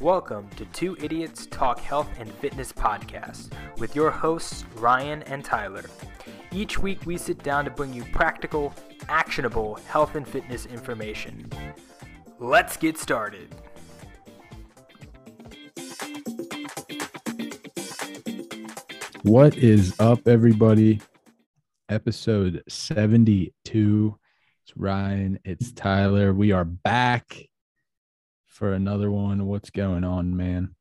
Welcome to Two Idiots Talk Health and Fitness podcast with your hosts, Ryan and Tyler. Each week, we sit down to bring you practical, actionable health and fitness information. Let's get started. What is up, everybody? Episode 72. It's Ryan, it's Tyler. We are back for another one. What's going on, man?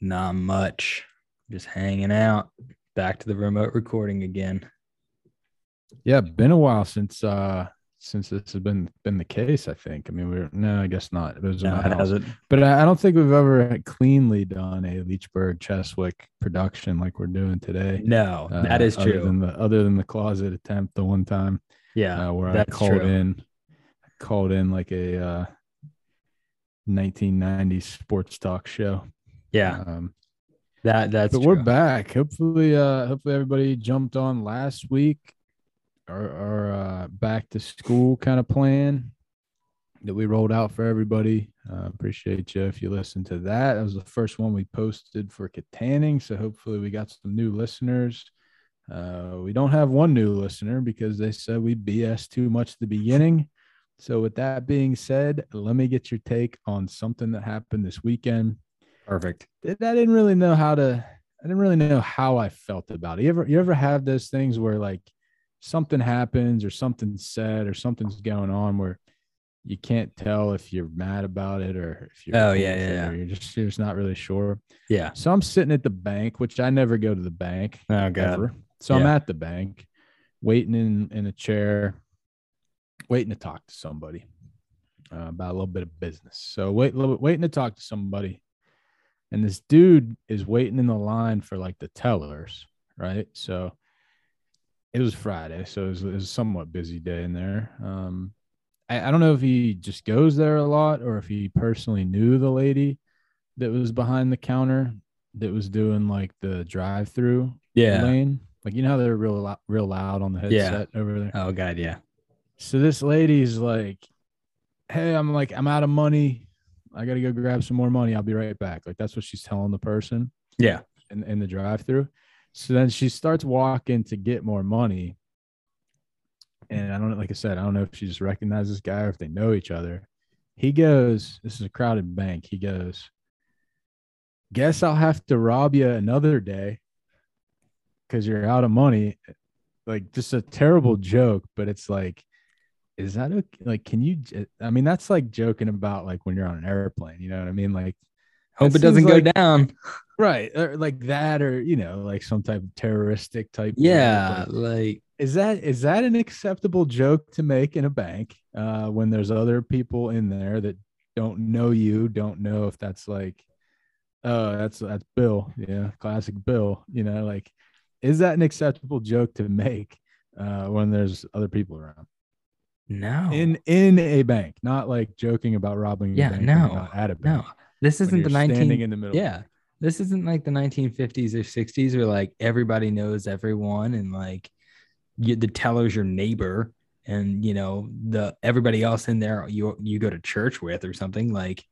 Not much. Just hanging out. Back to the remote recording again. Yeah, been a while since uh since this has been been the case, I think. I mean, we're no, I guess not. It was No, it hasn't. But I I don't think we've ever cleanly done a Leechburg Cheswick production like we're doing today. No, Uh, that is other true. Than the, other than the closet attempt, the one time yeah, uh, where I called true. in, called in like a uh, 1990s sports talk show. yeah, Um, that that's but true. we're back. Hopefully, uh, hopefully everybody jumped on last week. Our, our uh, back to school kind of plan that we rolled out for everybody. Uh, appreciate you if you listened to that. That was the first one we posted for Kittanning. So hopefully we got some new listeners. Uh, we don't have one new listener because they said we BS too much at the beginning. So with that being said, let me get your take on something that happened this weekend Perfect. I didn't really know how to I didn't really know how I felt about it. You ever you ever have those things where like something happens or something's said or something's going on where you can't tell if you're mad about it or if you're Oh, yeah, yeah, yeah. you're just you're just not really sure. Yeah. So I'm sitting at the bank, which I never go to the bank Oh god. ever. So I'm at the bank, waiting in in a chair, waiting to talk to somebody uh, about a little bit of business. So wait, little- waiting to talk to somebody, and this dude is waiting in the line for like the tellers, right? So it was Friday, so it was, it was a somewhat busy day in there. Um, I, I don't know if he just goes there a lot or if he personally knew the lady that was behind the counter that was doing like the drive-through Yeah. lane. Like you know how they're real real loud on the Yeah. headset over there. Oh god. Yeah. So this lady's like, "Hey, I'm like I'm out of money. I got to go grab some more money. I'll be right back." Like that's what she's telling the person Yeah. in, in the drive-through. So then she starts walking to get more money. And I don't like I said, I don't know if she just recognizes this guy or if they know each other. He goes, This is a crowded bank. He goes, Guess I'll have to rob you another day because you're out of money. Like just a terrible joke, but it's like, is that okay? like can you j- I mean that's like joking about like when you're on an airplane, you know what I mean? Like Hope it doesn't seems go down. right or like that or you know like some type of terroristic type Yeah. like, Like is that is that an acceptable joke to make in a bank uh when there's other people in there that don't know you don't know if that's like oh that's that's bill yeah classic bill you know like is that an acceptable joke to make uh when there's other people around no. in in a bank not like joking about robbing a Yeah, no, at a no. bank This isn't the you're standing 19 in the middle Yeah. This isn't like the 1950s or 60s where like everybody knows everyone and like you, the teller's your neighbor and you know the everybody else in there you you go to church with or something like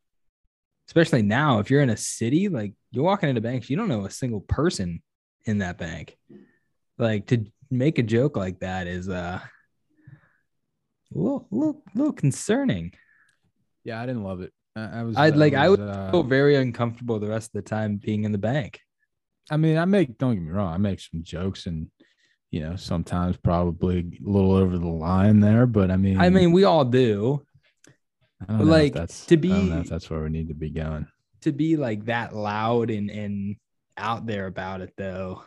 especially now if you're in a city like you're walking into banks you don't know a single person in that bank like to make a joke like that is uh a little, little, little concerning. Yeah i didn't love it. I, I was i'd like i was, would uh, feel very uncomfortable the rest of the time being in the bank. I mean, I make don't get me wrong, I make some jokes and you know, sometimes probably a little over the line there, but I mean i mean we all do. I don't but, know if like, that's to I be- that's where we need to be going. to be like that loud and and out there about it though.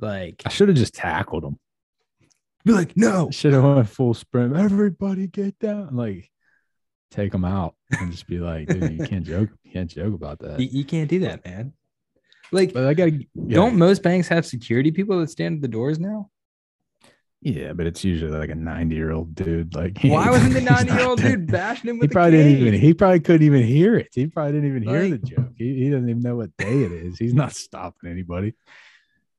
Like I should have just tackled him. Be like no Should have went full sprint. Everybody get down. Like take them out and just be like, dude, you can't joke. You can't joke about that. you, you can't do that man like But I gotta yeah, don't most banks have security people that stand at the doors now yeah, but it's usually like a 90 year old dude. Like he- why wasn't the 90 year old dude bashing him He with a probably didn't even. He probably couldn't even hear it. He probably didn't even hear the joke. He, he doesn't even know what day it is. He's not stopping anybody.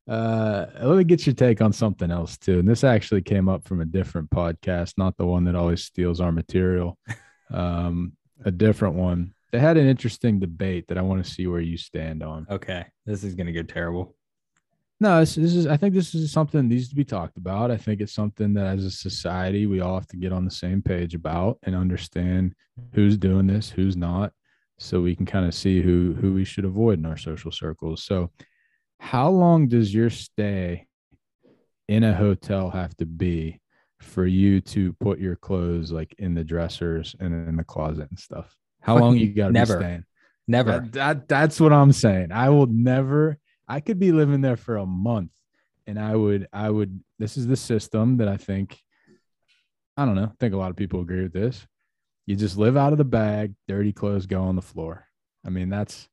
Uh, let me get your take on something else too. And this actually came up from a different podcast, not the one that always steals our material. Um, a different one they had an interesting debate that I want to see where you stand on. Okay, this is gonna get terrible. No, this, this is. I think this is something that needs to be talked about. I think it's something that, as a society, we all have to get on the same page about and understand who's doing this, who's not, so we can kind of see who who we should avoid in our social circles. So, how long does your stay in a hotel have to be for you to put your clothes like in the dressers and in the closet and stuff? How long you got to be never. staying? Never. That, that that's what I'm saying. I will never. I could be living there for a month, and I would. I would. This is the system that I think. I don't know. I think a lot of people agree with this. You just live out of the bag. Dirty clothes go on the floor. I mean, that's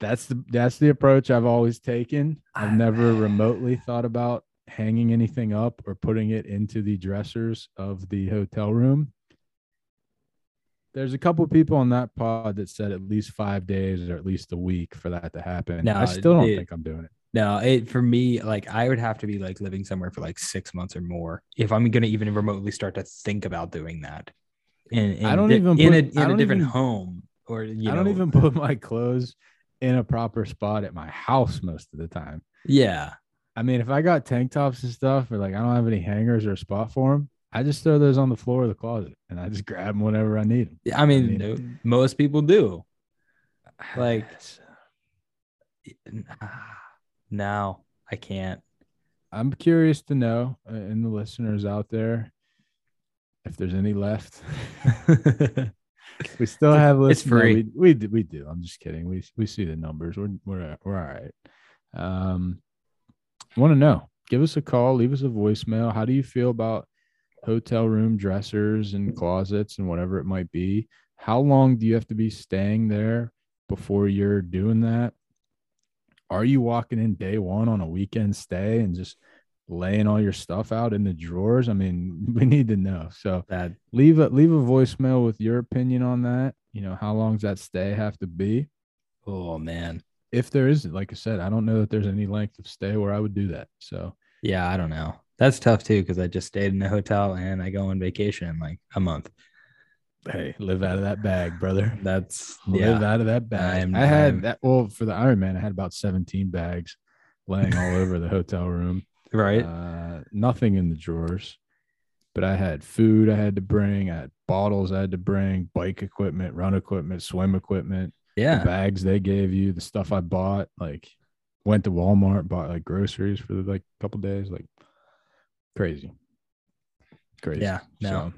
that's the that's the approach I've always taken. I've never remotely thought about hanging anything up or putting it into the dressers of the hotel room. There's a couple of people on that pod that said at least five days or at least a week for that to happen. No, I still don't it- think I'm doing it. No, it for me, like I would have to be like living somewhere for like six months or more if I'm gonna even remotely start to think about doing that. In, I in don't even in put- a I in a different even- home or you I know don't even put my clothes in a proper spot at my house most of the time. yeah I mean, if I got tank tops and stuff, or like I don't have any hangers or a spot for them, I just throw those on the floor of the closet and I just grab them whenever I need them. I mean, mean- no- most people do. Like- No, I can't. I'm curious to know, uh, and the listeners out there, if there's any left. we still have It's listeners. free. We, we do. We do. I'm just kidding. We we see the numbers. We're we're we're all right. Um, want to know? Give us a call. Leave us a voicemail. How do you feel about hotel room dressers and closets and whatever it might be? How long do you have to be staying there before you're doing that? Are you walking in day one on a weekend stay and just laying all your stuff out in the drawers? I mean, we need to know. So That leave a leave a voicemail with your opinion on that. You know, how long does that stay have to be? oh man, If there isn't, like I said, I don't know that there's any length of stay where I would do that. So yeah, I don't know. That's tough too because I just stayed in a hotel and I go on vacation in like a month. hey, live out of that bag, brother. That's Live yeah. out of that bag. I'm- I had I'm- that. Well, for the Iron Man, I had about 17 bags laying all over the hotel room. Right. Uh, nothing in the drawers, but I had food I had to bring. I had bottles I had to bring, bike equipment, run equipment, swim equipment, the yeah. bags they gave you, the stuff I bought. Like, went to Walmart, bought like groceries for like a couple days. Like, crazy, crazy. Yeah, no. So,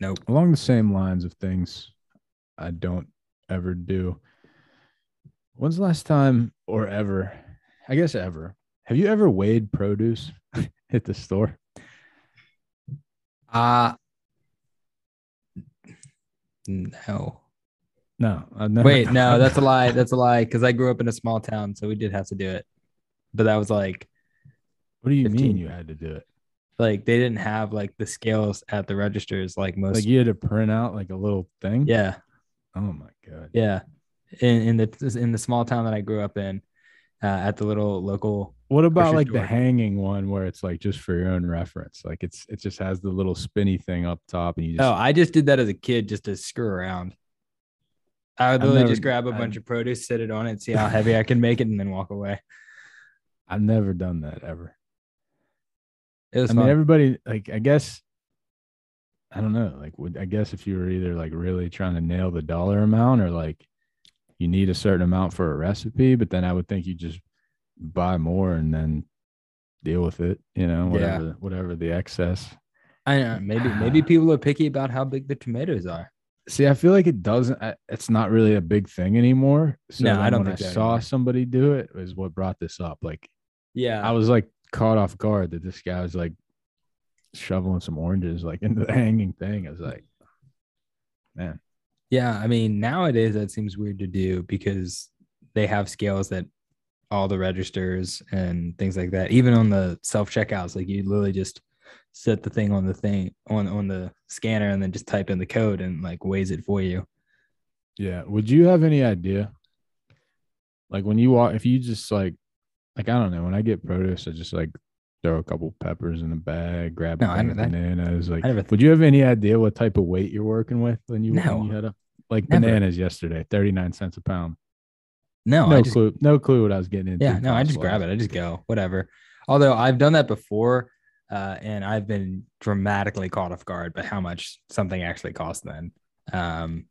Nope. along the same lines of things I don't ever do. When's the last time or ever? I guess ever. Have you ever weighed produce at the store? Uh no. No, never. Wait, no, that's a lie. That's a lie. Because I grew up in a small town, so we did have to do it. But that was like What do you 15. mean you had to do it? like they didn't have like the scales at the registers like most Like you had to print out like a little thing? yeah Oh my god. yeah in, in the in the small town that i grew up in uh, at the little local What about like the hanging one where it's like just for your own reference? Like it's it just has the little spinny thing up top and you just oh i just did that as a kid just to screw around i would literally never- just grab a I've- bunch of produce sit it on it see how heavy i can make it and then walk away I've never done that ever. it was I fun. mean, everybody like I guess I don't know. Like, would I guess if you were either like really trying to nail the dollar amount or like you need a certain amount for a recipe, but then I would think you just buy more and then deal with it. You know, Yeah. whatever whatever the excess. i know maybe maybe people are picky about how big the tomatoes are See, I feel like it doesn't. It's not really a big thing anymore. So No, I don't when think I saw either. somebody do it was what brought this up. Like yeah I was like caught off guard that this guy was like shoveling some oranges like into the hanging thing. I was like, man. Yeah, I mean, nowadays that seems weird to do because they have scales that all the registers and things like that, even on the self checkouts, like you literally just set the thing on the thing on on the scanner and then just type in the code and like weighs it for you. Yeah. Would you have any idea? Like when you walk, if you just like, like I don't know, when I get produce, I just like throw a couple peppers in the bag, grab No, a I of that. Like, I would you have any idea what type of weight you're working with when you No. when you had a like Never. bananas yesterday, 39 cents a pound. No, no I just clue. No clue what I was getting into. yeah, no, I just grab it. I just go whatever. Although I've done that before, uh, and I've been dramatically caught off guard by how much something actually cost. Then, um,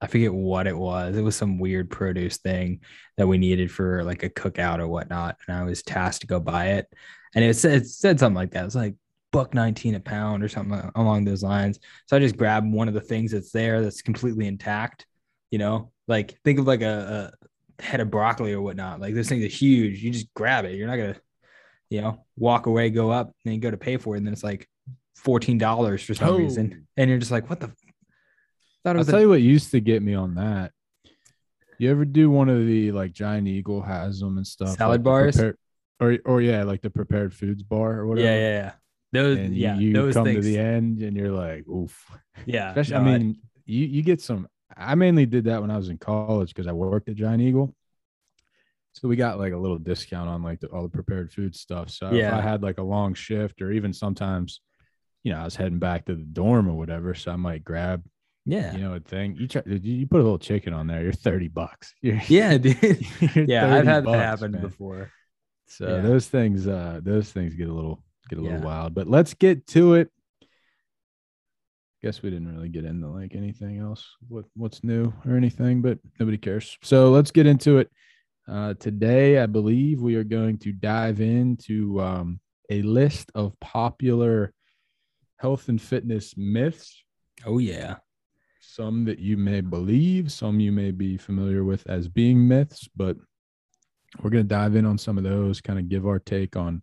I forget what it was. It was some weird produce thing that we needed for like a cookout or whatnot, and I was tasked to go buy it, and it said it said something like that. It was like buck 19 a pound or something along those lines. So I just grab one of the things that's there that's completely intact, you know, like think of like a, a head of broccoli or whatnot. Like this things are huge. You just grab it. You're not gonna, you know, walk away, go up, and then you go to pay for it, and then it's like fourteen dollars for some Oh. reason, and you're just like, what the? f- Thought it I'll tell a, you what used to get me on that. You ever do one of the like Giant Eagle has them and stuff? Salad like bars? prepared- or or yeah, like the prepared foods bar or whatever. yeah, yeah, yeah. Those, And yeah, you those come things. to the end and you're like, oof. yeah, Especially, no, I mean, you you get some. I mainly did that when I was in college because I worked at Giant Eagle. So we got like a little discount on like the, all the prepared food stuff. So if I had like a long shift or even sometimes, you know, I was heading back to the dorm or whatever, so I might grab, yeah, you know, a thing. You try, you put a little chicken on there, you're thirty bucks. You're, yeah, dude. yeah, I've 30 had that happen man. before. So Yeah. those things, uh, those things get a little get a little Yeah. wild. But let's get to it. Guess we didn't really get into like anything else. What what's new or anything, but nobody cares. So let's get into it. Uh, today, I believe we are going to dive into um, a list of popular health and fitness myths. Oh yeah, Some that you may believe, some you may be familiar with as being myths, but we're going to dive in on some of those, kind of give our take on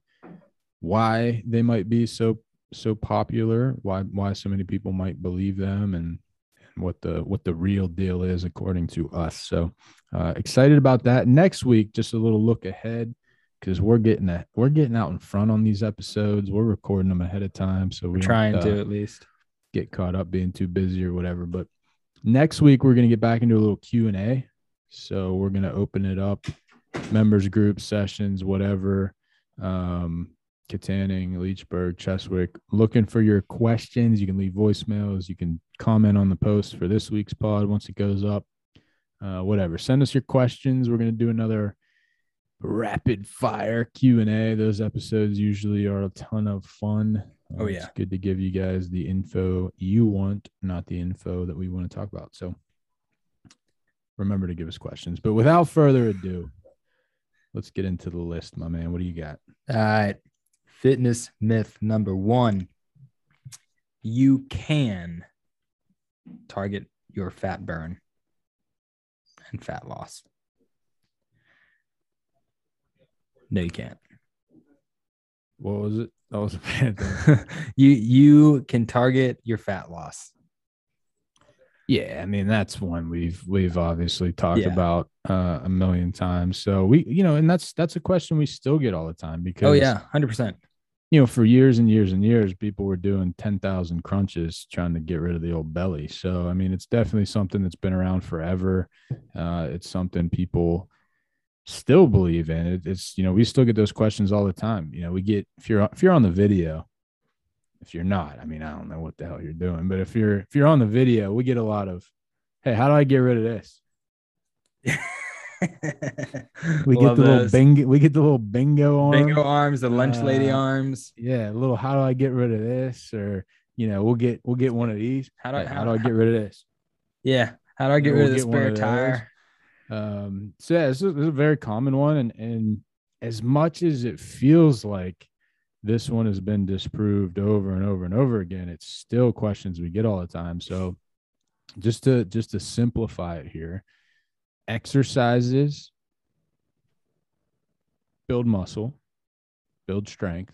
why they might be so so popular, why why so many people might believe them, and, and what the what the real deal is according to us. So uh, excited about that. Next week, just a little look ahead because we're getting that we're getting out in front on these episodes. We're recording them ahead of time, so we we're trying uh, to at least. get caught up being too busy or whatever. But next week we're gonna get back into a little Q and A. So we're gonna open it up, members group sessions, whatever. Um, Kittanning, Leechburg, Cheswick, looking for your questions. You can leave voicemails. You can comment on the post for this week's pod once it goes up. Uh, whatever. Send us your questions. We're gonna do another rapid fire Q and A. Those episodes usually are a ton of fun. Oh, Uh, yeah. it's good to give you guys the info you want, not the info that we want to talk about. So remember to give us questions. But without further ado, let's get into the list, my man. What do you got? All right. Fitness myth number one. You can target your fat burn and fat loss. No, you can't. What was it? That was a bad thing. you you can target your fat loss. Yeah, I mean that's one we've we've obviously talked Yeah. about uh, a million times. So we, you know, and that's that's a question we still get all the time because Oh yeah, hundred percent. you know, for years and years and years, people were doing 10,000 crunches trying to get rid of the old belly. So, I mean, it's definitely something that's been around forever. Uh, it's something people still believe in. It, it's, you know, we still get those questions all the time. You know, we get, if you're, if you're on the video, if you're not, I mean, I don't know what the hell you're doing, but if you're, if you're on the video, we get a lot of, Hey, how do I get rid of this? We get Love the little those. bingo, we get the little bingo on. bingo arms, the lunch lady Uh, arms. yeah, a little how do I get rid of this? Or you know, we'll get we'll get one of these. How do I Hey, how do I get rid of this? Yeah. How do I get We'll rid of the spare of tire? Um, so yeah, this is, this is a very common one, and and as much as it feels like this one has been disproved over and over and over again, it's still questions we get all the time. So just to just to simplify it here, exercises build muscle, build strength.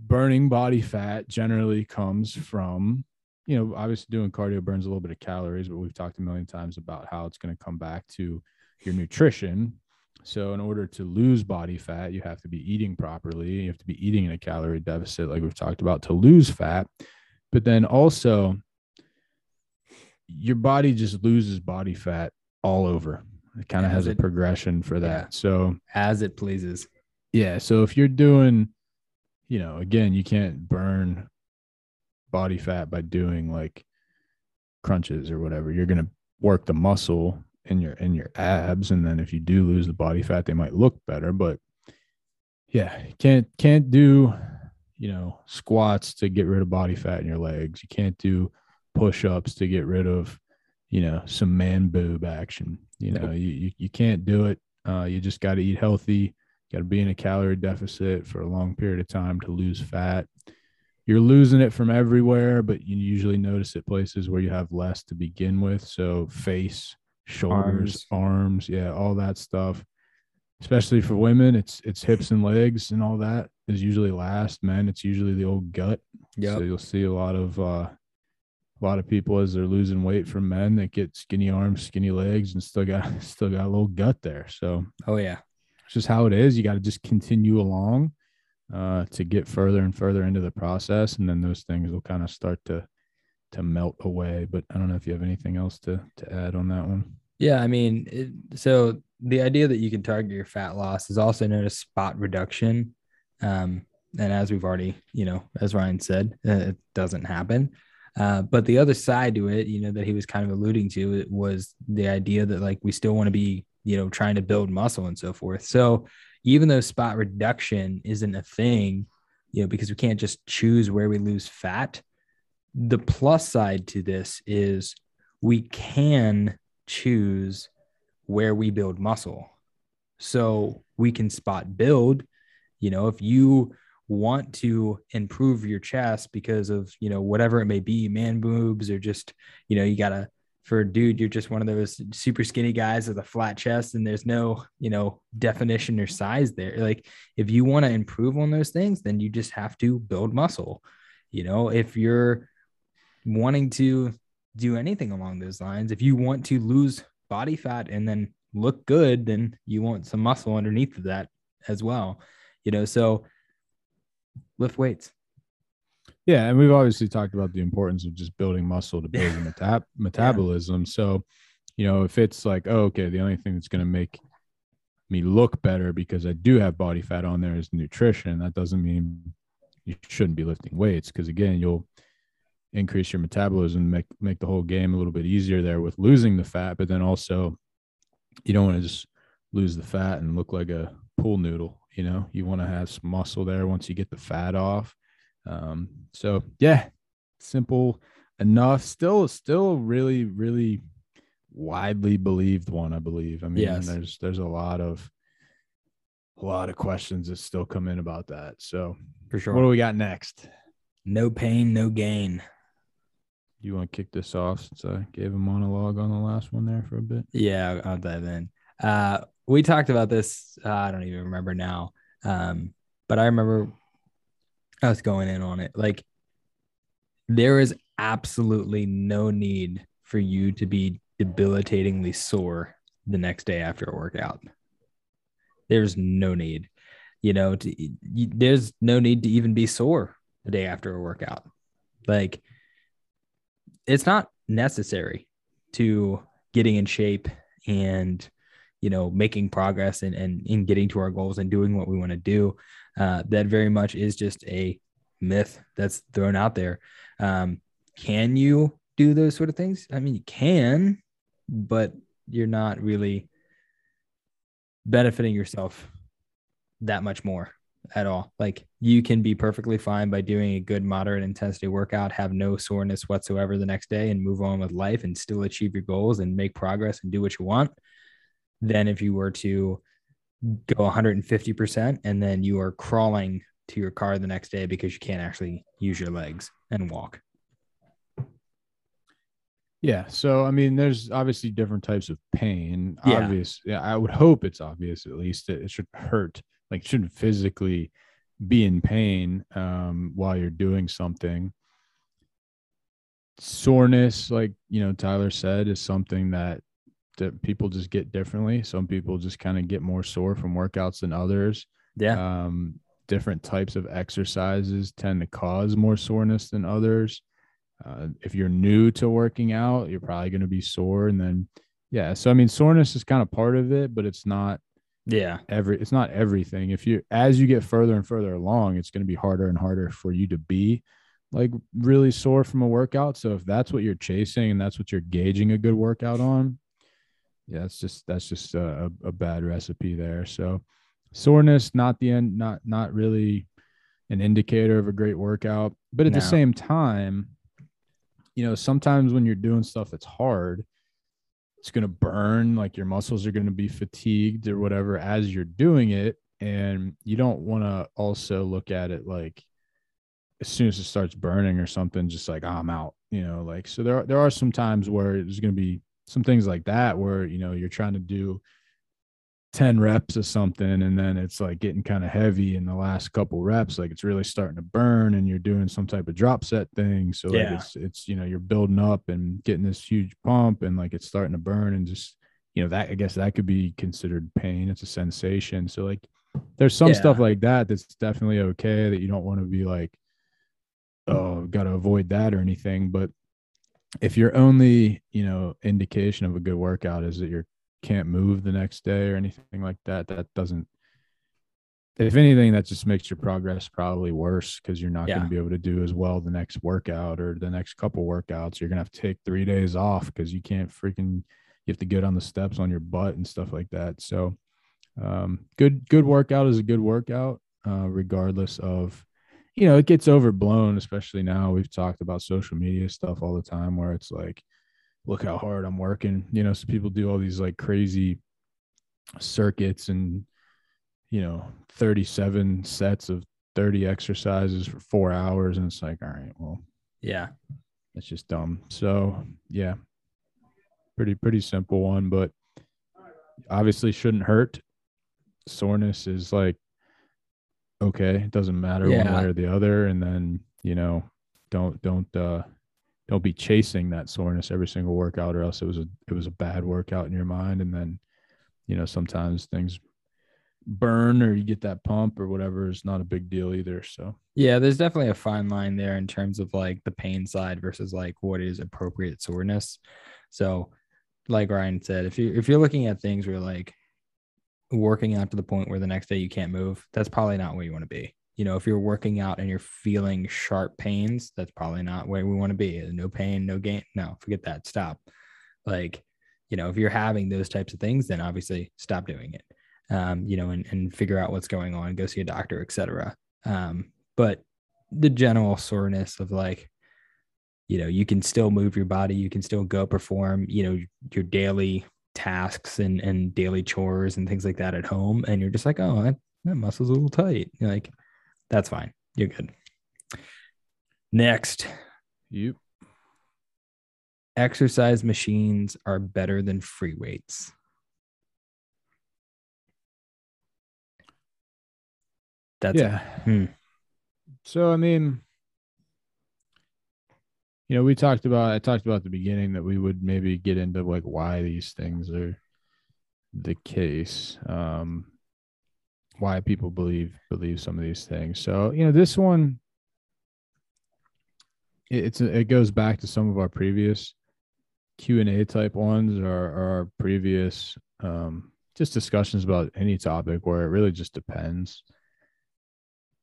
Burning body fat generally comes from, you know, obviously doing cardio burns a little bit of calories, but we've talked a million times about how it's going to come back to your nutrition. So, in order to lose body fat, you have to be eating properly. You have to be eating in a calorie deficit, like we've talked about, to lose fat. But then also, your body just loses body fat all over. It kind of As has a progression for that. yeah. So, As it pleases. yeah. So if you're doing, you know, again, you can't burn body fat by doing like crunches or whatever. You're going to work the muscle in your in your abs and then if you do lose the body fat they might look better but yeah can't can't do you know squats to get rid of body fat in your legs you can't do push-ups to get rid of you know some man boob action. You know you, you, you can't do it. Uh, you just got to eat healthy. Got to be in a calorie deficit for a long period of time to lose fat. You're losing it from everywhere but you usually notice it places where you have less to begin with. So face shoulders arms, arms yeah all that stuff. Especially for women it's it's hips and legs and all that is usually last. Men it's usually the old gut. Yeah so you'll see a lot of uh a lot of people as they're losing weight from men that get skinny arms skinny legs and still got still got a little gut there. So oh yeah. it's just how it is. You got to just continue along uh to get further and further into the process and then those things will kind of start to to melt away. But i don't know if you have anything else to to add on that one. Yeah i mean it, so the idea that you can target your fat loss is also known as spot reduction. Um, and as we've already, you know, as Ryan said, uh, it doesn't happen. Uh, but the other side to it, you know, that he was kind of alluding to was the idea that like we still want to be, you know, trying to build muscle and so forth. So even though spot reduction isn't a thing, you know, because we can't just choose where we lose fat, the plus side to this is we can choose where we build muscle. So we can spot build. You know, if you want to improve your chest because of, you know, whatever it may be, man boobs, or just, you know, you got to, for a dude, you're just one of those super skinny guys with a flat chest and there's no, you know, definition or size there. Like, if you want to improve on those things, then you just have to build muscle. You know, if you're wanting to do anything along those lines, if you want to lose body fat and then look good, then you want some muscle underneath of that as well. You know, so lift weights. Yeah, and we've obviously talked about the importance of just building muscle to build meta- metabolism. So, you know, if it's like, oh, okay, the only thing that's going to make me look better because I do have body fat on there is nutrition. That doesn't mean you shouldn't be lifting weights because again, you'll increase your metabolism, make make the whole game a little bit easier there with losing the fat, but then also you don't want to just lose the fat and look like a pool noodle. You know, you want to have some muscle there once you get the fat off. Um, so yeah, simple enough. Still, still really, really widely believed one. I believe. I mean, yes. there's there's a lot of a lot of questions that still come in about that. So for sure, what do we got next? No pain, no gain you want to kick this off since I gave a monologue on the last one there for a bit? Yeah, I'll dive in. Uh, we talked about this. Uh, I don't even remember now. Um, but I remember I was going in on it. Like, there is absolutely no need for you to be debilitatingly sore the next day after a workout. There's no need, you know, to, you, there's no need to even be sore the day after a workout. Like, it's not necessary to getting in shape and you know making progress and and in getting to our goals and doing what we want to do uh, that very much is just a myth that's thrown out there um, can you do those sort of things i mean you can but you're not really benefiting yourself that much more at all. Like you can be perfectly fine by doing a good moderate intensity workout, have no soreness whatsoever the next day and move on with life and still achieve your goals and make progress and do what you want. Then if you were to go 150% and then you are crawling to your car the next day because you can't actually use your legs and walk. Yeah. So, I mean, there's obviously different types of pain. Yeah. Obvious. Yeah. I would hope it's obvious, at least it should hurt like shouldn't physically be in pain um, while you're doing something. Soreness, like you know, Tyler said, is something that people just get differently. Some people just kind of get more sore from workouts than others. Yeah. Um, different types of exercises tend to cause more soreness than others. Uh, if you're new to working out, you're probably going to be sore. And then, yeah. So, I mean, soreness is kind of part of it, but it's not yeah. Every it's not everything. If you as you get further and further along, it's going to be harder and harder for you to be like really sore from a workout. So if that's what you're chasing and that's what you're gauging a good workout on, yeah, that's just that's just a, a bad recipe there. So soreness, not the end, not not really an indicator of a great workout. But at No. the same time, you know, sometimes when you're doing stuff that's hard, it's going to burn, like your muscles are going to be fatigued or whatever as you're doing it. And you don't want to also look at it like as soon as it starts burning or something, just like, "Oh, I'm out, you know, like, so there, are- there are some times where there's going to be some things like that where, you know, you're trying to do 10 reps of something and then it's like getting kind of heavy in the last couple reps like it's really starting to burn and you're doing some type of drop set thing. So like Yeah. it's it's you know you're building up and getting this huge pump and like it's starting to burn and just you know that i guess that could be considered pain. It's a sensation. So like there's some stuff like that that's definitely okay that you don't want to be like oh got to avoid that or anything but if your only you know indication of a good workout is that you're can't move the next day or anything like that that doesn't if anything that just makes your progress probably worse because you're not going to be able to do as well the next workout or the next couple workouts. You're going to have to take three days off because you can't freaking you have to get on the steps on your butt and stuff like that. So um, good good workout is a good workout uh, regardless of you know it gets overblown especially now. We've talked about social media stuff all the time where it's like look how hard i'm working you know so people do all these like crazy circuits and you know 37 sets of 30 exercises for four hours and it's like all right well Yeah. that's just dumb. So yeah. Pretty pretty simple one but obviously shouldn't hurt. Soreness is like okay it doesn't matter one way or the other and then you know don't don't uh don't be chasing that soreness every single workout or else it was a it was a bad workout in your mind and then you know sometimes things burn or you get that pump or whatever is not a big deal either so Yeah, there's definitely a fine line there in terms of like the pain side versus like what is appropriate soreness. So, like Ryan said, if you if you're looking at things where like working out to the point where the next day you can't move, that's probably not where you want to be. You know, if you're working out and you're feeling sharp pains, that's probably not where we want to be. No pain, no gain. No, forget that. Stop. Like, you know, if you're having those types of things, then obviously stop doing it. Um, you know, and, and figure out what's going on, go see a doctor, etc. Um, but the general soreness of like you know you can still move your body you can still go perform you know your daily tasks and and daily chores and things like that at home and you're just like oh that, that muscle's a little tight. You're like that's fine. You're good. Next. You exercise machines are better than free weights. That's yeah. Hmm. so i mean you know we talked about i talked about the beginning that we would maybe get into like why these things are the case um why people believe believe some of these things. So you know this one it, it's it goes back to some of our previous q&a type ones or, or our previous um just discussions about any topic where it really just depends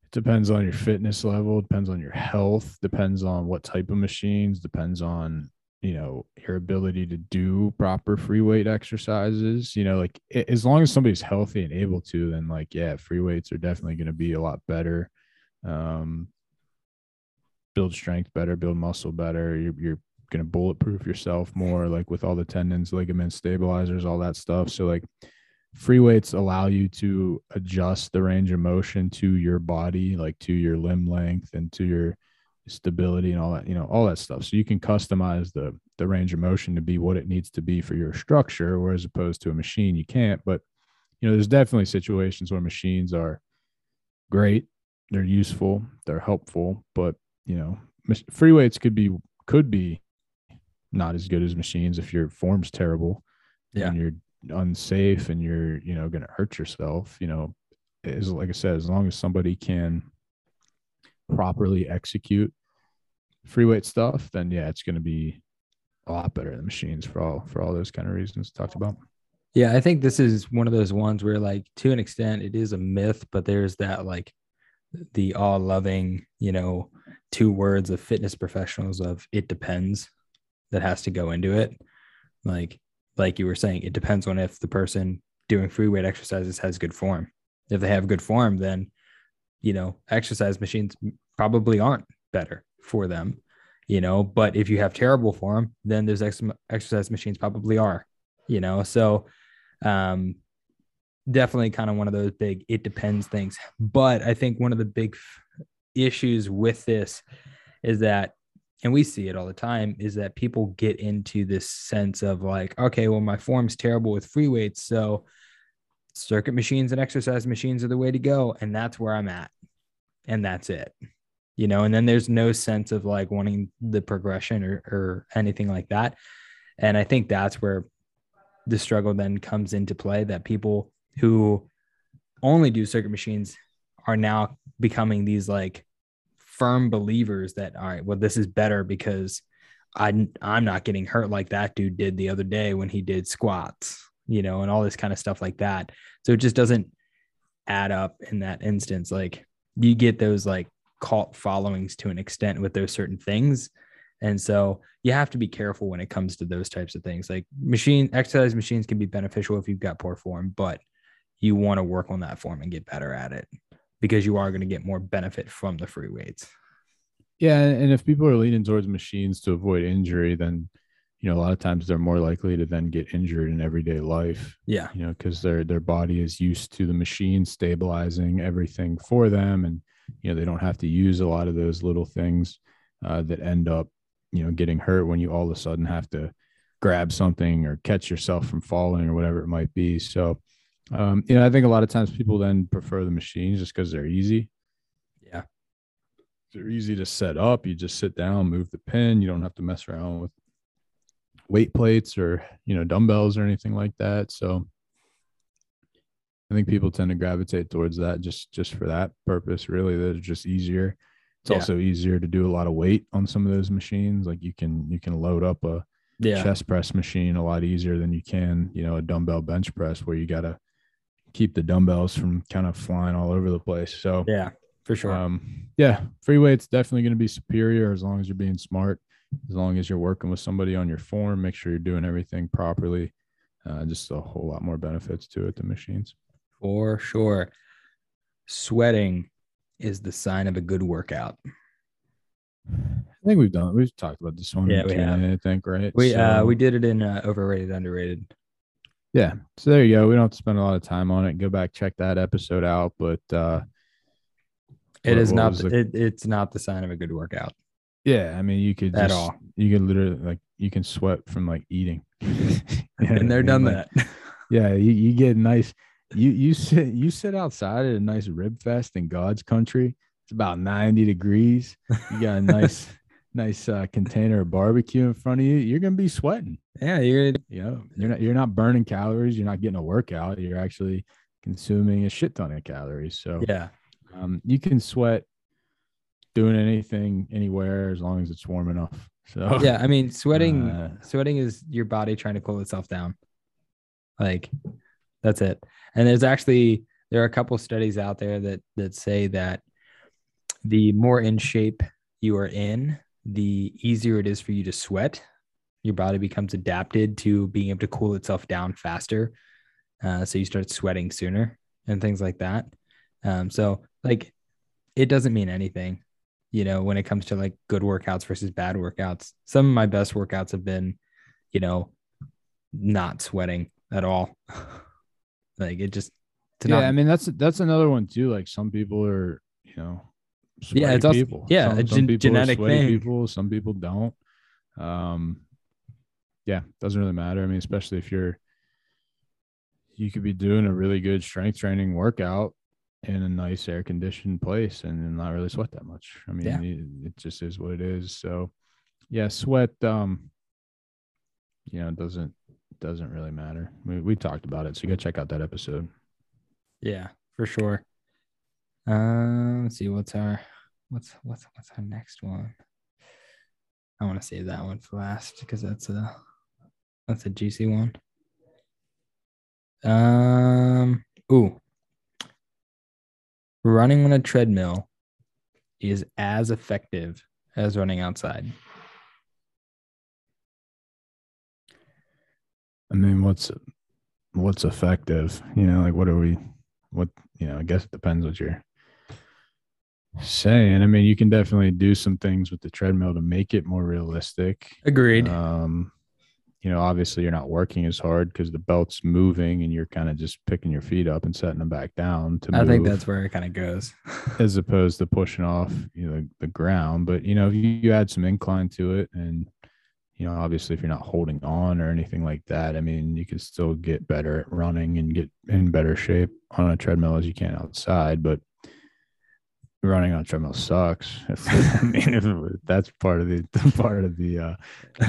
it depends on your fitness level depends on your health depends on what type of machines depends on you know your ability to do proper free weight exercises you know like as long as somebody's healthy and able to then like yeah free weights are definitely going to be a lot better. Um build strength better build muscle better. You're, you're going to bulletproof yourself more like with all the tendons ligaments stabilizers all that stuff. So like free weights allow you to adjust the range of motion to your body like to your limb length and to your stability and all that you know all that stuff so you can customize the the range of motion to be what it needs to be for your structure whereas opposed to a machine you can't but you know there's definitely situations where machines are great they're useful they're helpful but you know free weights could be could be not as good as machines if your form's terrible Yeah. and you're unsafe and you're you know going to hurt yourself you know is like i said as long as somebody can properly execute free weight stuff then yeah it's going to be a lot better than machines for all for all those kind of reasons talked about Yeah, I think this is one of those ones where, like, to an extent, it is a myth, but there's that, like, the all loving, you know, two words of fitness professionals of it depends that has to go into it. Like like you were saying, it depends on if the person doing free weight exercises has good form. If they have good form, then you know, exercise machines probably aren't better for them, you know, but if you have terrible form, then those ex- exercise machines probably are, you know. So um definitely kind of one of those big it depends things. But I think one of the big f- issues with this is that and we see it all the time is that people get into this sense of like okay well my form's terrible with free weights so circuit machines and exercise machines are the way to go and that's where i'm at and that's it. You know and then there's no sense of like wanting the progression or, or anything like that and i think that's where the struggle then comes into play that people who only do circuit machines are now becoming these like firm believers that all right well this is better because I, i'm not getting hurt like that dude did the other day when he did squats you know and all this kind of stuff like that. So it just doesn't add up in that instance. Like you get those like cult followings to an extent with those certain things. And so you have to be careful when it comes to those types of things. Like machine exercise machines can be beneficial if you've got poor form but you want to work on that form and get better at it because you are going to get more benefit from the free weights. Yeah, and if people are leaning towards machines to avoid injury, then you know a lot of times they're more likely to then get injured in everyday life. Yeah, you know, because their their body is used to the machine stabilizing everything for them, and you know they don't have to use a lot of those little things uh, that end up you know getting hurt when you all of a sudden have to grab something or catch yourself from falling or whatever it might be. So um, you know, I think a lot of times people then prefer the machines just because they're easy. Yeah. They're easy to set up. You just sit down, move the pin. You don't have to mess around with weight plates or, you know, dumbbells or anything like that. So I think people tend to gravitate towards that just just for that purpose, really. That it's just easier. It's yeah. also easier to do a lot of weight on some of those machines. Like you can you can load up a yeah. chest press machine a lot easier than you can, you know, a dumbbell bench press where you gotta keep the dumbbells from kind of flying all over the place. So yeah, for sure. Um, yeah, free weight's definitely going to be superior as long as you're being smart, as long as you're working with somebody on your form, make sure you're doing everything properly. Uh, just a whole lot more benefits to it than machines. For sure. Sweating is the sign of a good workout. I think we've done. We've talked about this one. Yeah, we have. I think right. We so, uh we did it in uh, overrated, underrated. Yeah. So there you go. We don't have to spend a lot of time on it. Go back, check that episode out. But uh it what, is what not the, it, it's not the sign of a good workout. Yeah. I mean you could at all. You could literally like you can sweat from like eating. yeah, and they're done like, that. Yeah, you, you get nice you you sit you sit outside at a nice rib fest in God's country. It's about 90 degrees. You got a nice nice uh, container of barbecue in front of you, you're gonna be sweating. Yeah, you're you know you're not you're not burning calories. You're not getting a workout. You're actually consuming a shit ton of calories. So yeah, um, you can sweat doing anything anywhere as long as it's warm enough. So yeah, I mean sweating uh, sweating is your body trying to cool itself down. Like that's it. And there's actually there are a couple studies out there that that say that the more in shape you are in, the easier it is for you to sweat. Your body becomes adapted to being able to cool itself down faster. Uh, so you start sweating sooner and things like that. Um, so, like, it doesn't mean anything, you know, when it comes to like good workouts versus bad workouts. Some of my best workouts have been, you know, not sweating at all. like, it just, yeah, not- I mean, that's that's another one too. Like, some people are, you know, yeah, it's also people. yeah, some, a some gen- genetic thing. People, some people don't. Um, yeah, doesn't really matter. I mean, especially if you're, you could be doing a really good strength training workout in a nice air conditioned place and not really sweat that much. I mean, yeah. it, it, just is what it is. So, yeah, sweat. Um, you know, doesn't doesn't really matter. We we talked about it, so you go check out that episode. Yeah, for sure. Um, let's see what's our what's what's what's our next one. I want to save that one for last because that's a that's a juicy one. Um, ooh, running on a treadmill is as effective as running outside? I mean, what's what's effective? You know, like what are we? What you know? I guess it depends what you're saying. I mean, you can definitely do some things with the treadmill to make it more realistic. Agreed. Um, you know, obviously you're not working as hard because the belt's moving and you're kind of just picking your feet up and setting them back down to I move, think that's where it kind of goes. as opposed to pushing off you know the ground. But you know, if you, you add some incline to it and you know, obviously if you're not holding on or anything like that, I mean, you can still get better at running and get in better shape on a treadmill as you can outside. But running on treadmill sucks. I mean, if it- that's part of the part of the uh,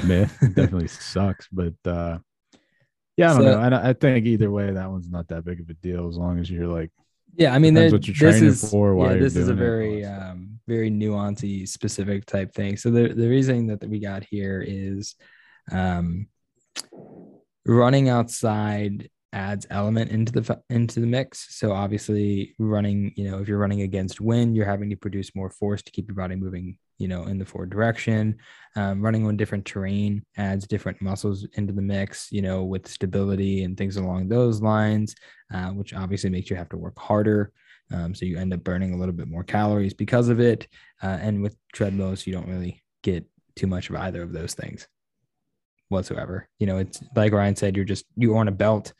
myth. Definitely sucks. But uh, yeah, I don't So- know. I, I think either way, that one's not that big of a deal as long as you're like, Yeah, I mean, there, what you're this training is for, why yeah, this is a doing it, all very um, very nuancy specific type thing. So the the reason that we got here is um, running outside adds element into the into the mix. So obviously, running you know if you're running against wind, you're having to produce more force to keep your body moving you know in the forward direction. Um, running on different terrain adds different muscles into the mix. You know with stability and things along those lines uh, which obviously makes you have to work harder. Um, so you end up burning a little bit more calories because of it. Uh, and with treadmills, you don't really get too much of either of those things whatsoever. You know, it's like Ryan said, you're just you on a belt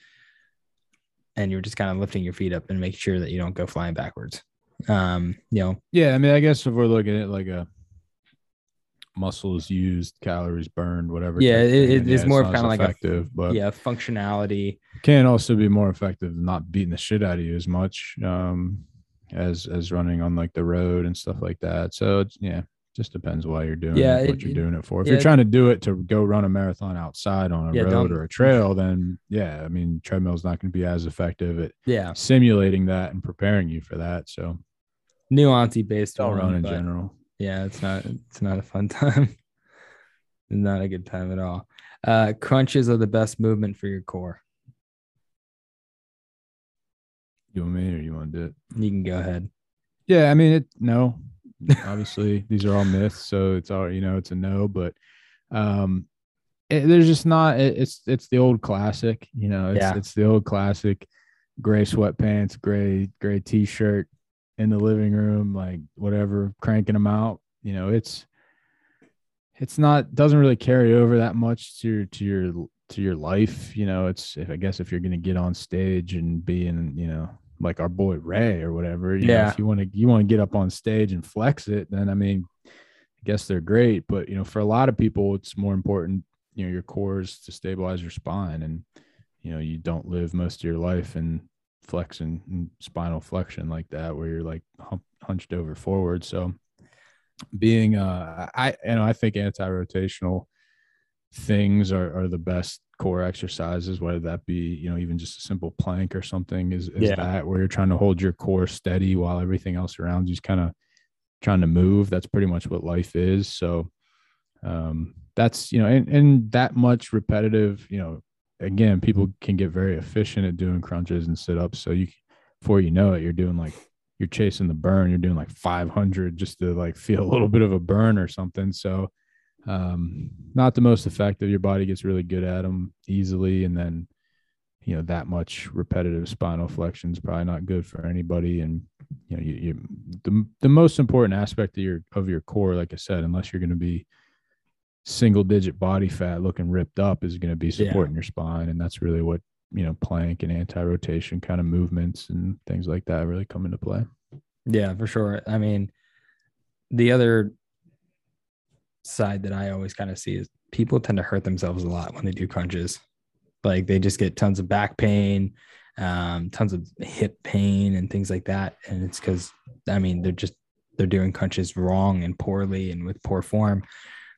and you're just kind of lifting your feet up and making sure that you don't go flying backwards. Um, you know, yeah. I mean, I guess if we're looking at like a muscles used, calories burned, whatever. Yeah, it- it- then it's more of kinda like a- effective, but yeah, functionality. can also be more effective than not beating the shit out of you as much um as as running on like the road and stuff like that so it's yeah just depends why you're doing Yeah, it, what you're it- doing it for. If yeah. you're trying to do it to go run a marathon outside on a Yeah, road or a trail then yeah i mean treadmill's not going to be as effective at Yeah, simulating that and preparing you for that so. Nuancy based on run in general. yeah it's not it's not a fun time. Not a good time at all. Uh crunches are the best movement for your core. You want me or you want to do it? You can go ahead. Yeah, I mean it no. Obviously, these are all myths, so it's all you know, it's a no, but um it, there's just not it, it's it's the old classic, you know, it's Yeah. it's the old classic gray sweatpants, gray gray t-shirt in the living room like whatever cranking them out, you know, it's it's not doesn't really carry over that much to your to your to your life, you know, it's if I guess if you're going to get on stage and be in, you know, like our boy Ray or whatever. You know, Yeah. if you want to you want to get up on stage and flex it, then I mean, I guess they're great. But you know, for a lot of people, it's more important, you know, your cores to stabilize your spine. And, you know, you don't live most of your life in flexion and spinal flexion like that, where you're like hump, hunched over forward. So being uh I you know, I think anti-rotational things are, are the best core exercises, whether that be, you know, even just a simple plank or something is, is Yeah. that where you're trying to hold your core steady while everything else around you's kind of trying to move. That's pretty much what life is. So um that's you know, and, and that much repetitive, you know, again, people can get very efficient at doing crunches and sit-ups. So you before you know it, you're doing like you're chasing the burn, you're doing like 500 just to like feel a little bit of a burn or something. So um not the most effective your body gets really good at them easily and then you know that much repetitive spinal flexion is probably not good for anybody and you know you, you the, the most important aspect of your of your core like i said unless you're going to be single digit body fat looking ripped up is going to be Yeah. supporting your spine and that's really what you know plank and anti-rotation kind of movements and things like that really come into play Yeah, for sure. I mean, the other side that I always kind of see is people tend to hurt themselves a lot when they do crunches. Like they just get tons of back pain, um, tons of hip pain, and things like that. And it's because, I mean, they're just they're doing crunches wrong and poorly and with poor form.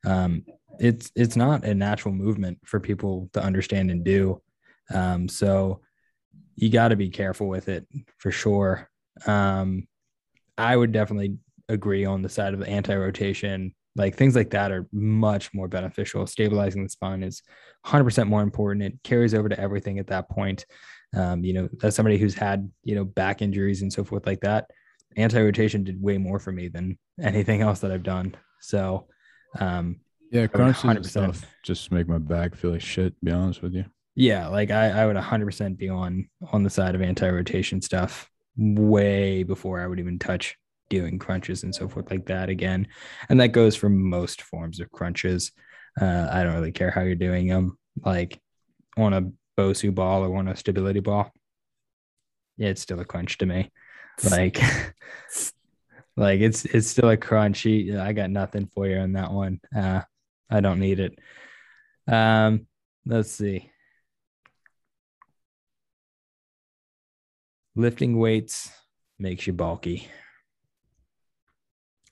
Um, it's it's not a natural movement for people to understand and do. Um, so you got to be careful with it for sure. Um, I would definitely agree on the side of the anti-rotation. Like things like that are much more beneficial. Stabilizing the spine is 100% more important. It carries over to everything at that point. Um, you know, as somebody who's had, you know, back injuries and so forth like that, anti-rotation did way more for me than anything else that I've done. So, um, Yeah, crunches and stuff just make my back feel like shit. To be honest with you. yeah, like I, I would 100% be on on the side of anti-rotation stuff way before I would even touch doing crunches and so forth like that again. And that goes for most forms of crunches. Uh, I don't really care how you're doing them, like on a Bosu ball or on a stability ball. Yeah, it's still a crunch to me. Like, like it's it's still a crunchy. I got nothing for you on that one. Uh, I don't need it. Um, let's see. Lifting weights makes you bulky.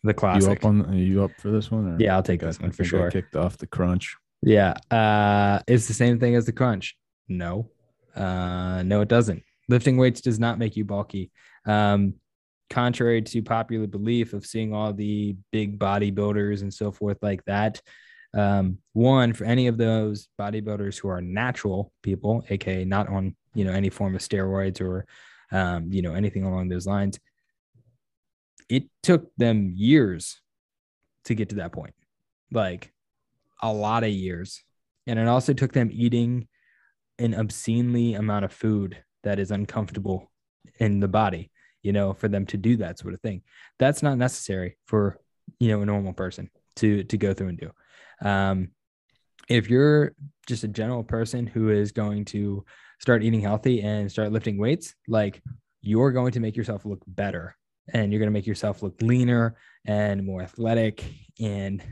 The You classic. up on? Are you up for this one? Or? yeah, I'll take this one for sure. kicked off the crunch. Yeah. Uh, it's the same thing as the crunch. No. Uh, no, it doesn't. Lifting weights does not make you bulky. Um, contrary to popular belief of seeing all the big bodybuilders and so forth like that. Um, one for any of those bodybuilders who are natural people, aka not on you know any form of steroids or um, you know anything along those lines. It took them years to get to that point, like a lot of years, and it also took them eating an obscenely amount of food that is uncomfortable in the body you know for them to do that sort of thing. That's not necessary for you know a normal person to to go through and do. Um if you're just a general person who is going to start eating healthy and start lifting weights like you're going to make yourself look better and you're going to make yourself look leaner and more athletic and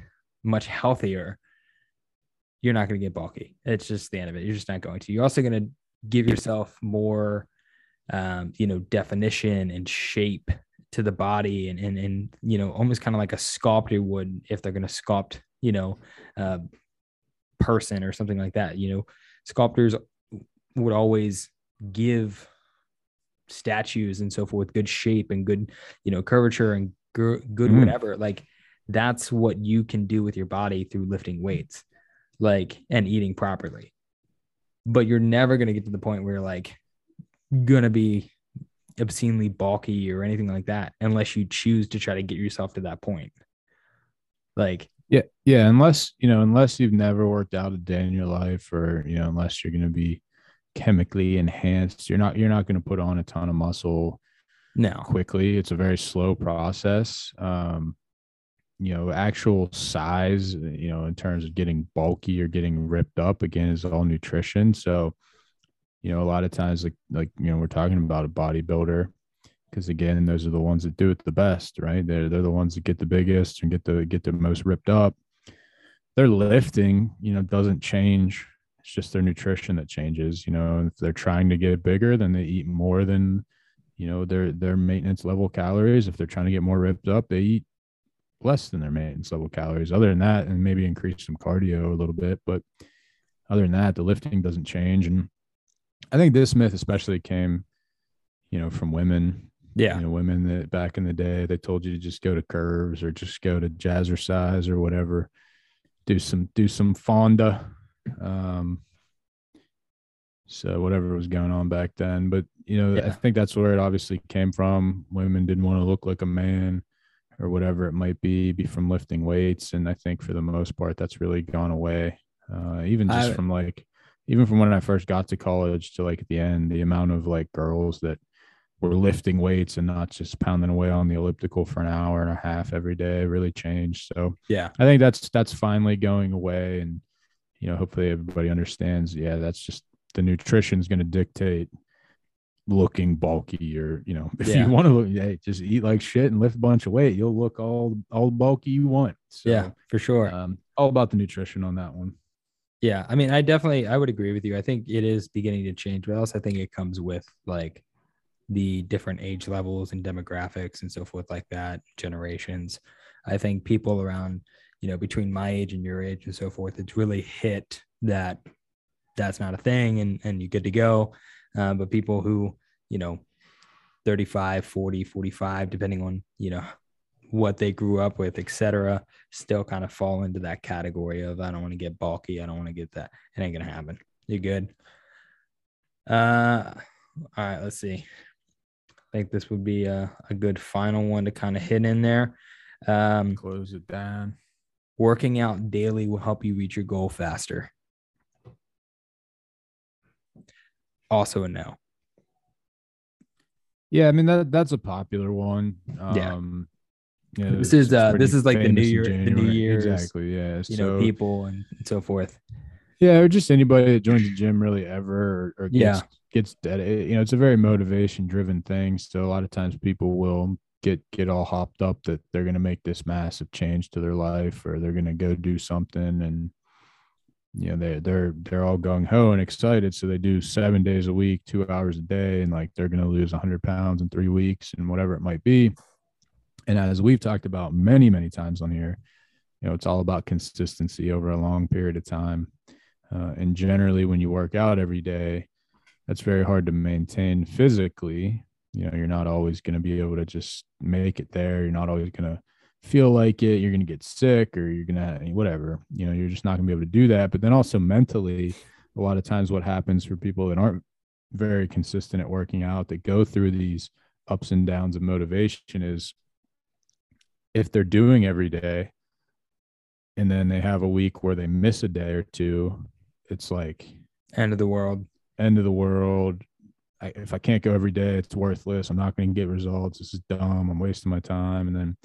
much healthier you're not going to get bulky. It's just the end of it. You're just not going to. You're also going to give yourself more um, you know, definition and shape to the body and and and you know, almost kind of like a sculptor would if they're going to sculpt, you know, uh, person or something like that. You know, sculptors would always give statues and so forth good shape and good, you know, curvature and gr- good Mm. whatever. Like that's what you can do with your body through lifting weights, like and eating properly. But you're never going to get to the point where you're like gonna be obscenely bulky or anything like that unless you choose to try to get yourself to that point. Like, Yeah, yeah. Unless you know, unless you've never worked out a day in your life, or you know, unless you're going to be chemically enhanced, you're not. You're not going to put on a ton of muscle no, quickly. It's a very slow process. Um, you know, actual size, you know, in terms of getting bulky or getting ripped up, again, is all nutrition. So, you know, a lot of times, like like you know, we're talking about a bodybuilder because again, those are the ones that do it the best, right? They're they're the ones that get the biggest and get the get the most ripped up. Their lifting, you know, doesn't change. It's just their nutrition that changes. You know, if they're trying to get bigger, then they eat more than you know their their maintenance level calories. If they're trying to get more ripped up, they eat less than their maintenance level calories. Other than that, and maybe increase some cardio a little bit, but other than that, the lifting doesn't change. And I think this myth especially came, you know, from women. yeah, You know, women that back in the day they told you to just go to curves or just go to jazzercise or whatever. Do some do some fonda. Um so whatever was going on back then. But you know, I think that's where it obviously came from. Women didn't want to look like a man or whatever it might be, be from lifting weights. And I think for the most part that's really gone away. Uh even just I- from like even from when I first got to college to like at the end, the amount of like girls that were lifting weights and not just pounding away on the elliptical for an hour and a half every day really changed. So yeah, I think that's that's finally going away, and you know, hopefully everybody understands. Yeah, that's just the nutrition is going to dictate looking bulky, or you know, if Yeah. you want to look, hey, just eat like shit and lift a bunch of weight, you'll look all all bulky you want. So, yeah, for sure. um, all about the nutrition on that one. Yeah, I mean, I definitely I would agree with you. I think it is beginning to change, but also I think it comes with like the different age levels and demographics and so forth like that, generations. I think people around, you know, between my age and your age and so forth, it's really hit that that's not a thing and and you're good to go. Uh, but people who, you know, 35, 40, 45, depending on, you know, what they grew up with, etc., still kind of fall into that category of I don't want to get bulky, I don't want to get that. It ain't gonna happen. You're good. Uh all right, let's see. I think this would be a, a good final one to kind of hit in there. Um, Close it down. Working out daily will help you reach your goal faster. Also a no. Yeah, I mean that that's a popular one. Yeah. Um, yeah, This it's- is, uh, this is like the New Year- the New. Year's, Exactly. Yeah. You so, know, people and so forth. Yeah, or just anybody that joins the gym really ever or, or Yeah. gets gets dedicated. You know, it's a very motivation driven thing. So a lot of times people will get get all hopped up that they're gonna make this massive change to their life or they're gonna go do something and you know they they're they're all gung ho and excited. So they do seven days a week, two hours a day, and like they're gonna lose hundred pounds in three weeks and whatever it might be. And as we've talked about many, many times on here, you know, it's all about consistency over a long period of time. Uh, and generally, when you work out every day, that's very hard to maintain physically. You know, you're not always going to be able to just make it there. You're not always going to feel like it. You're going to get sick or you're going to, whatever. You know, you're just not going to be able to do that. But then also mentally, a lot of times what happens for people that aren't very consistent at working out, that go through these ups and downs of motivation is if they're doing every day and then they have a week where they miss a day or two, it's like End of the world. end of the world. I, if I can't go every day, it's worthless. I'm not going to get results. This is dumb. I'm wasting my time. And then,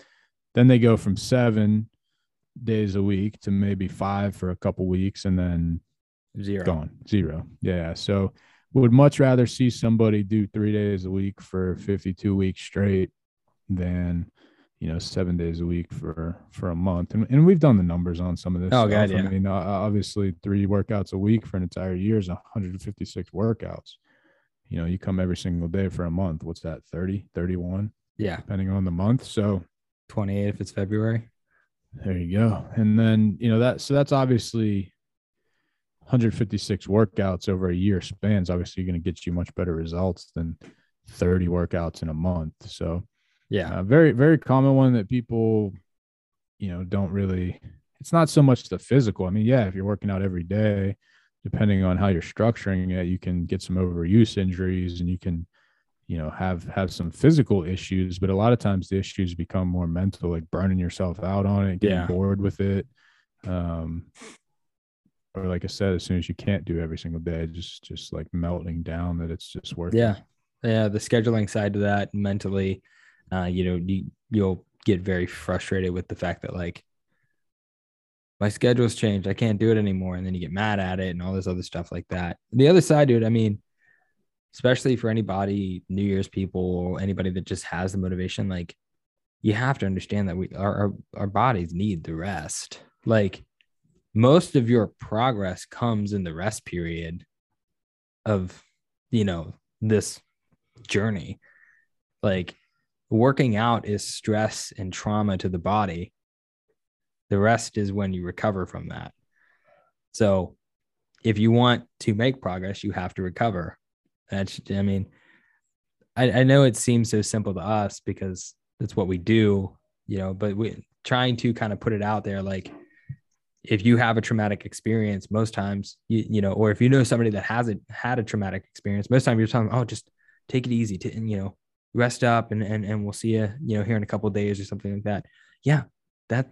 then they go from seven days a week to maybe five for a couple weeks, and then Zero. gone zero. Yeah. So would much rather see somebody do three days a week for 52 weeks straight than you know seven days a week for for a month and, and we've done the numbers on some of this Oh, stuff. God, yeah. i mean obviously three workouts a week for an entire year is 156 workouts you know you come every single day for a month what's that 30 31 Yeah. depending on the month so 28 if it's February. there you go. And then, you know, that so that's obviously 156 workouts over a year spans obviously going to get you much better results than 30 workouts in a month. So, Yeah. uh, very very common one that people you know don't really it's not so much the physical. I mean, yeah, if you're working out every day, depending on how you're structuring it, you can get some overuse injuries and you can you know have have some physical issues but a lot of times the issues become more mental like burning yourself out on it getting Yeah. bored with it um or like i said as soon as you can't do every single day just just like melting down that it's just worth Yeah. Yeah. The scheduling side to that mentally, uh, you know, you, you'll get very frustrated with the fact that like my schedule's changed. I can't do it anymore. And then you get mad at it and all this other stuff like that. The other side it, I mean, especially for anybody, New Year's people, anybody that just has the motivation, like you have to understand that we our, our, our bodies need the rest. Like most of your progress comes in the rest period of, you know, this journey. Like working out is stress and trauma to the body. The rest is when you recover from that. So if you want to make progress, you have to recover. That's, I mean, I, I know it seems so simple to us because that's what we do, you know, but we trying to kind of put it out there like if you have a traumatic experience, most times you, you know, or if you know somebody that hasn't had a traumatic experience, most time you're telling them, oh, just take it easy to, you know, rest up and, and, and we'll see you, you know, here in a couple days or something like that. Yeah. That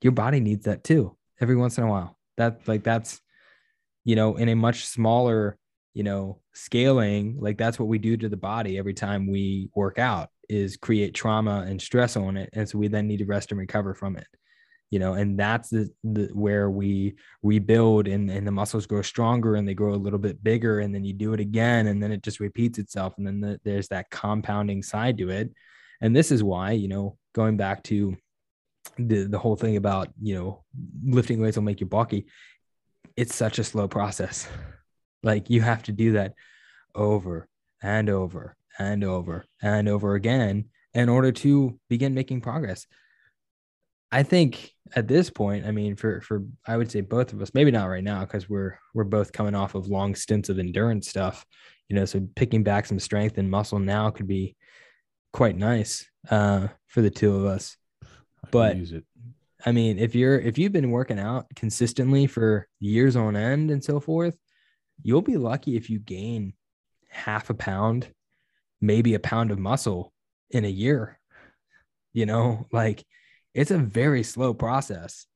your body needs that too every once in a while. That like, that's, you know, in a much smaller, you know, scaling, like that's what we do to the body every time we work out is create trauma and stress on it. And so we then need to rest and recover from it you know and that's the, the where we rebuild and, and the muscles grow stronger and they grow a little bit bigger and then you do it again and then it just repeats itself and then the, there's that compounding side to it and this is why you know going back to the the whole thing about you know lifting weights will make you bulky it's such a slow process like you have to do that over and over and over and over again in order to begin making progress I think at this point, I mean, for for I would say both of us, maybe not right now because we're we're both coming off of long stints of endurance stuff, you know. So picking back some strength and muscle now could be quite nice uh, for the two of us. But- use it I mean, if you're if you've been working out consistently for years on end and so forth, you'll be lucky if you gain half a pound maybe a pound of muscle in a year. You know, like it's a very slow process,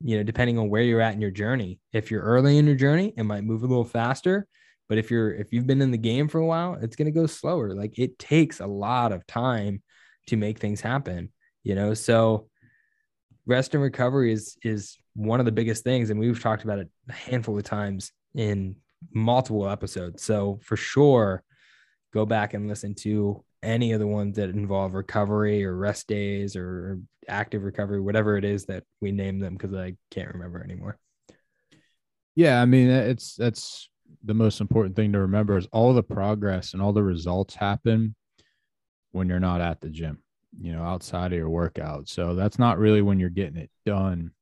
you know, depending on where you're at in your journey. If you're early in your journey, it might move a little faster. But if you're if you've been in the game for a while, it's gonna go slower. Like it takes a lot of time to make things happen, you know. So rest and recovery is is one of the biggest things. And we've talked about it a handful of times in multiple episodes. So for sure, go back and listen to any of the ones that involve recovery or rest days or active recovery, whatever it is that we name them, because I can't remember anymore. Yeah, I mean it's that's the most important thing to remember is all the progress and all the results happen when you're not at the gym, you know, outside of your workout. So that's not really when you're getting it done.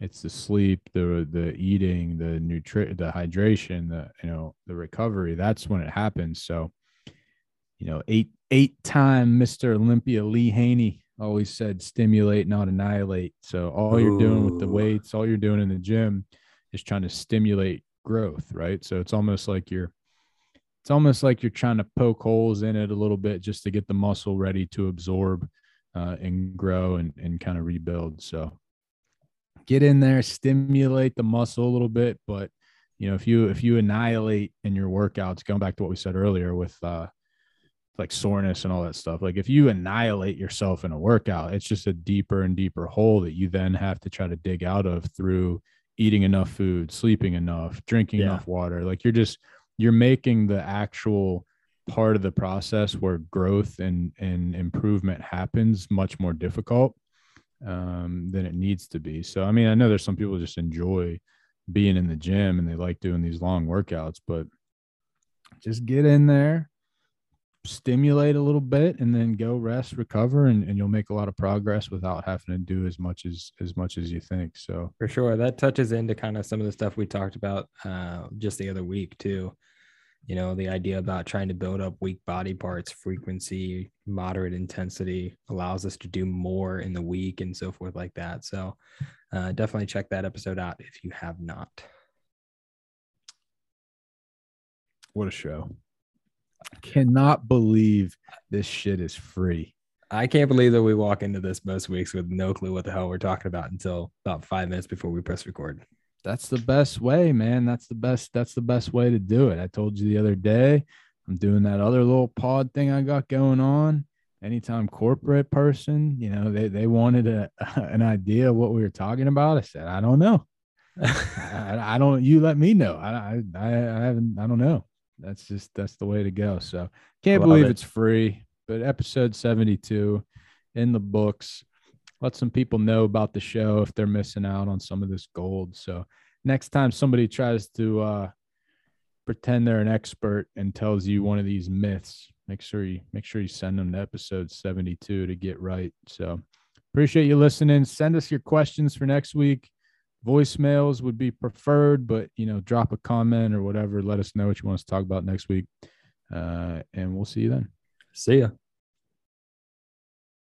It's the sleep, the the eating, the nutri the hydration, the you know, the recovery. That's when it happens. So, you know, eight eight time Mr. Olympia Lee Haney always said stimulate, not annihilate. So all you're doing with the weights, all you're doing in the gym is trying to stimulate growth, right? So it's almost like you're it's almost like you're trying to poke holes in it a little bit just to get the muscle ready to absorb uh, and grow and, and kind of rebuild. So get in there, stimulate the muscle a little bit, but you know, if you if you annihilate in your workouts, going back to what we said earlier with uh like soreness and all that stuff. Like if you annihilate yourself in a workout, it's just a deeper and deeper hole that you then have to try to dig out of through eating enough food, sleeping enough, drinking yeah. enough water. Like you're just you're making the actual part of the process where growth and and improvement happens much more difficult um, than it needs to be. So I mean, I know there's some people just enjoy being in the gym and they like doing these long workouts, but just get in there, stimulate a little bit and then go rest recover and, and you'll make a lot of progress without having to do as much as as much as you think so. For sure. That touches into kind of some of the stuff we talked about uh, just the other week too. You know the idea about trying to build up weak body parts frequency moderate intensity allows us to do more in the week and so forth like that. So uh, definitely check that episode out if you have not. What a show cannot believe this shit is free. I can't believe that we walk into this most weeks with no clue what the hell we're talking about until about five minutes before we press record. That's the best way, man. That's the best. That's the best way to do it. I told you the other day, I'm doing that other little pod thing I got going on. Anytime corporate person, you know, they, they wanted a, an idea of what we were talking about. I said, I don't know. I, I, don't, you let me know. I, I, I haven't, I don't know that's just that's the way to go. So can't Love believe it. it's free. But episode 72 in the books. Let some people know about the show if they're missing out on some of this gold. So next time somebody tries to uh pretend they're an expert and tells you one of these myths, make sure you make sure you send them to episode 72 to get right. So appreciate you listening. Send us your questions for next week voicemails would be preferred, but you know, drop a comment or whatever. Let us know what you want us to talk about next week. Uh, and we'll see you then. See ya.